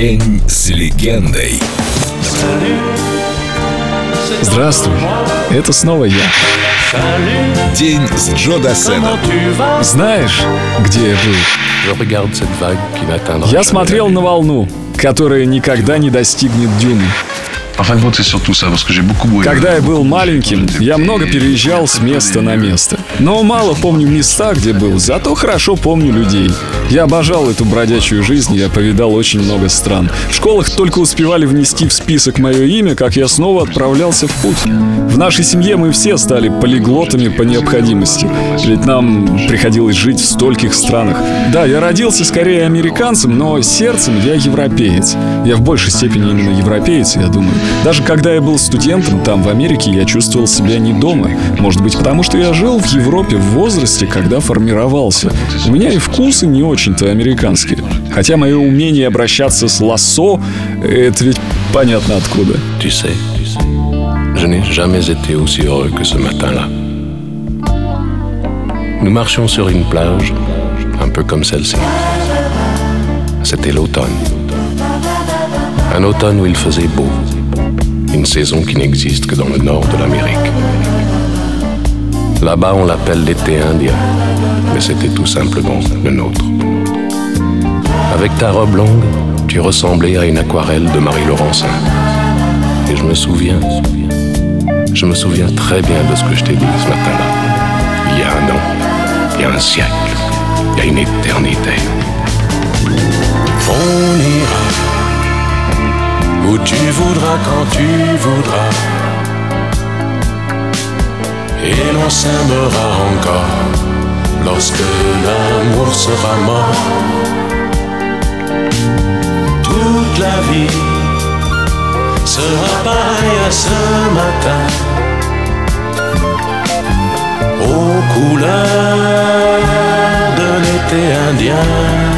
День с легендой. Здравствуй, это снова я. День с Джо Дассеном. Знаешь, где я был? Я смотрел на волну, которая никогда не достигнет дюны. Когда я был маленьким, я много переезжал с места на место. Но мало помню места, где был, зато хорошо помню людей. Я обожал эту бродячую жизнь, я повидал очень много стран. В школах только успевали внести в список мое имя, как я снова отправлялся в путь. В нашей семье мы все стали полиглотами по необходимости, ведь нам приходилось жить в стольких странах. Да, я родился скорее американцем, но сердцем я европеец. Я в большей степени именно европеец, я думаю. Даже когда я был студентом там, в Америке, я чувствовал себя не дома. Может быть, потому что я жил в Европе в возрасте, когда формировался. У меня и вкусы не очень-то американские. Хотя мое умение обращаться с лассо, это ведь понятно откуда. Matin-là. Nous marchions sur une plage, un peu comme celle-ci. C'était l'automne. Un automne où il faisait beau, une saison qui n'existe que dans le nord de l'Amérique. Là-bas, on l'appelle l'été indien, mais c'était tout simplement le nôtre. Avec ta robe longue, tu ressemblais à une aquarelle de Marie Laurencin. Et je me souviens, je me souviens très bien de ce que je t'ai dit ce matin-là. Il y a un an, il y a un siècle, il y a une éternité. Où tu voudras quand tu voudras. Et l'on s'aimera encore lorsque l'amour sera mort. Toute la vie sera pareille à ce matin. Aux couleurs de l'été indien.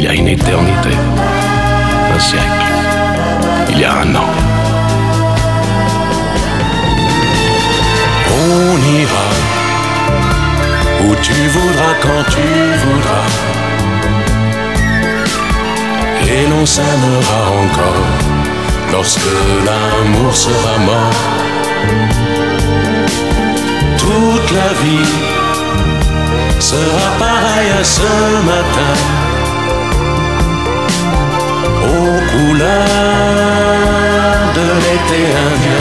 il y a une éternité, un siècle, il y a un an. On ira où tu voudras quand tu voudras. Et l'on s'aimera encore lorsque l'amour sera mort. Toute la vie sera pareille à ce matin couleurs de l'été indien.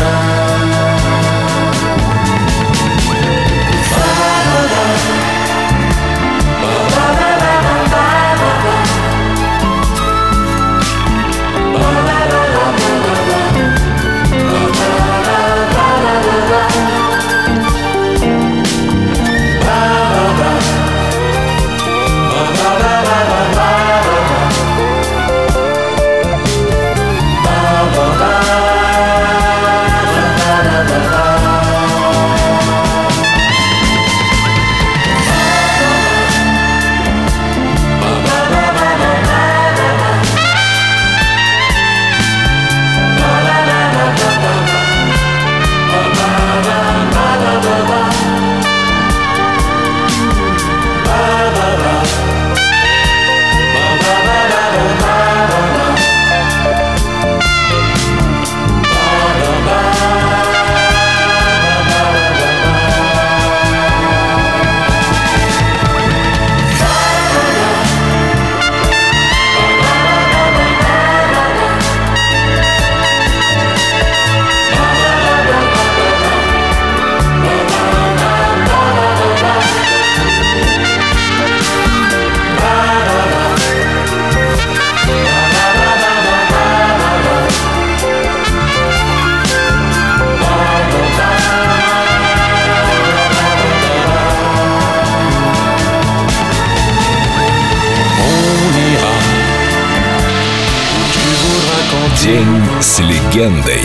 День с легендой.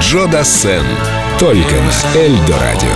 Джо Дассен. Только на Эльдо Радио.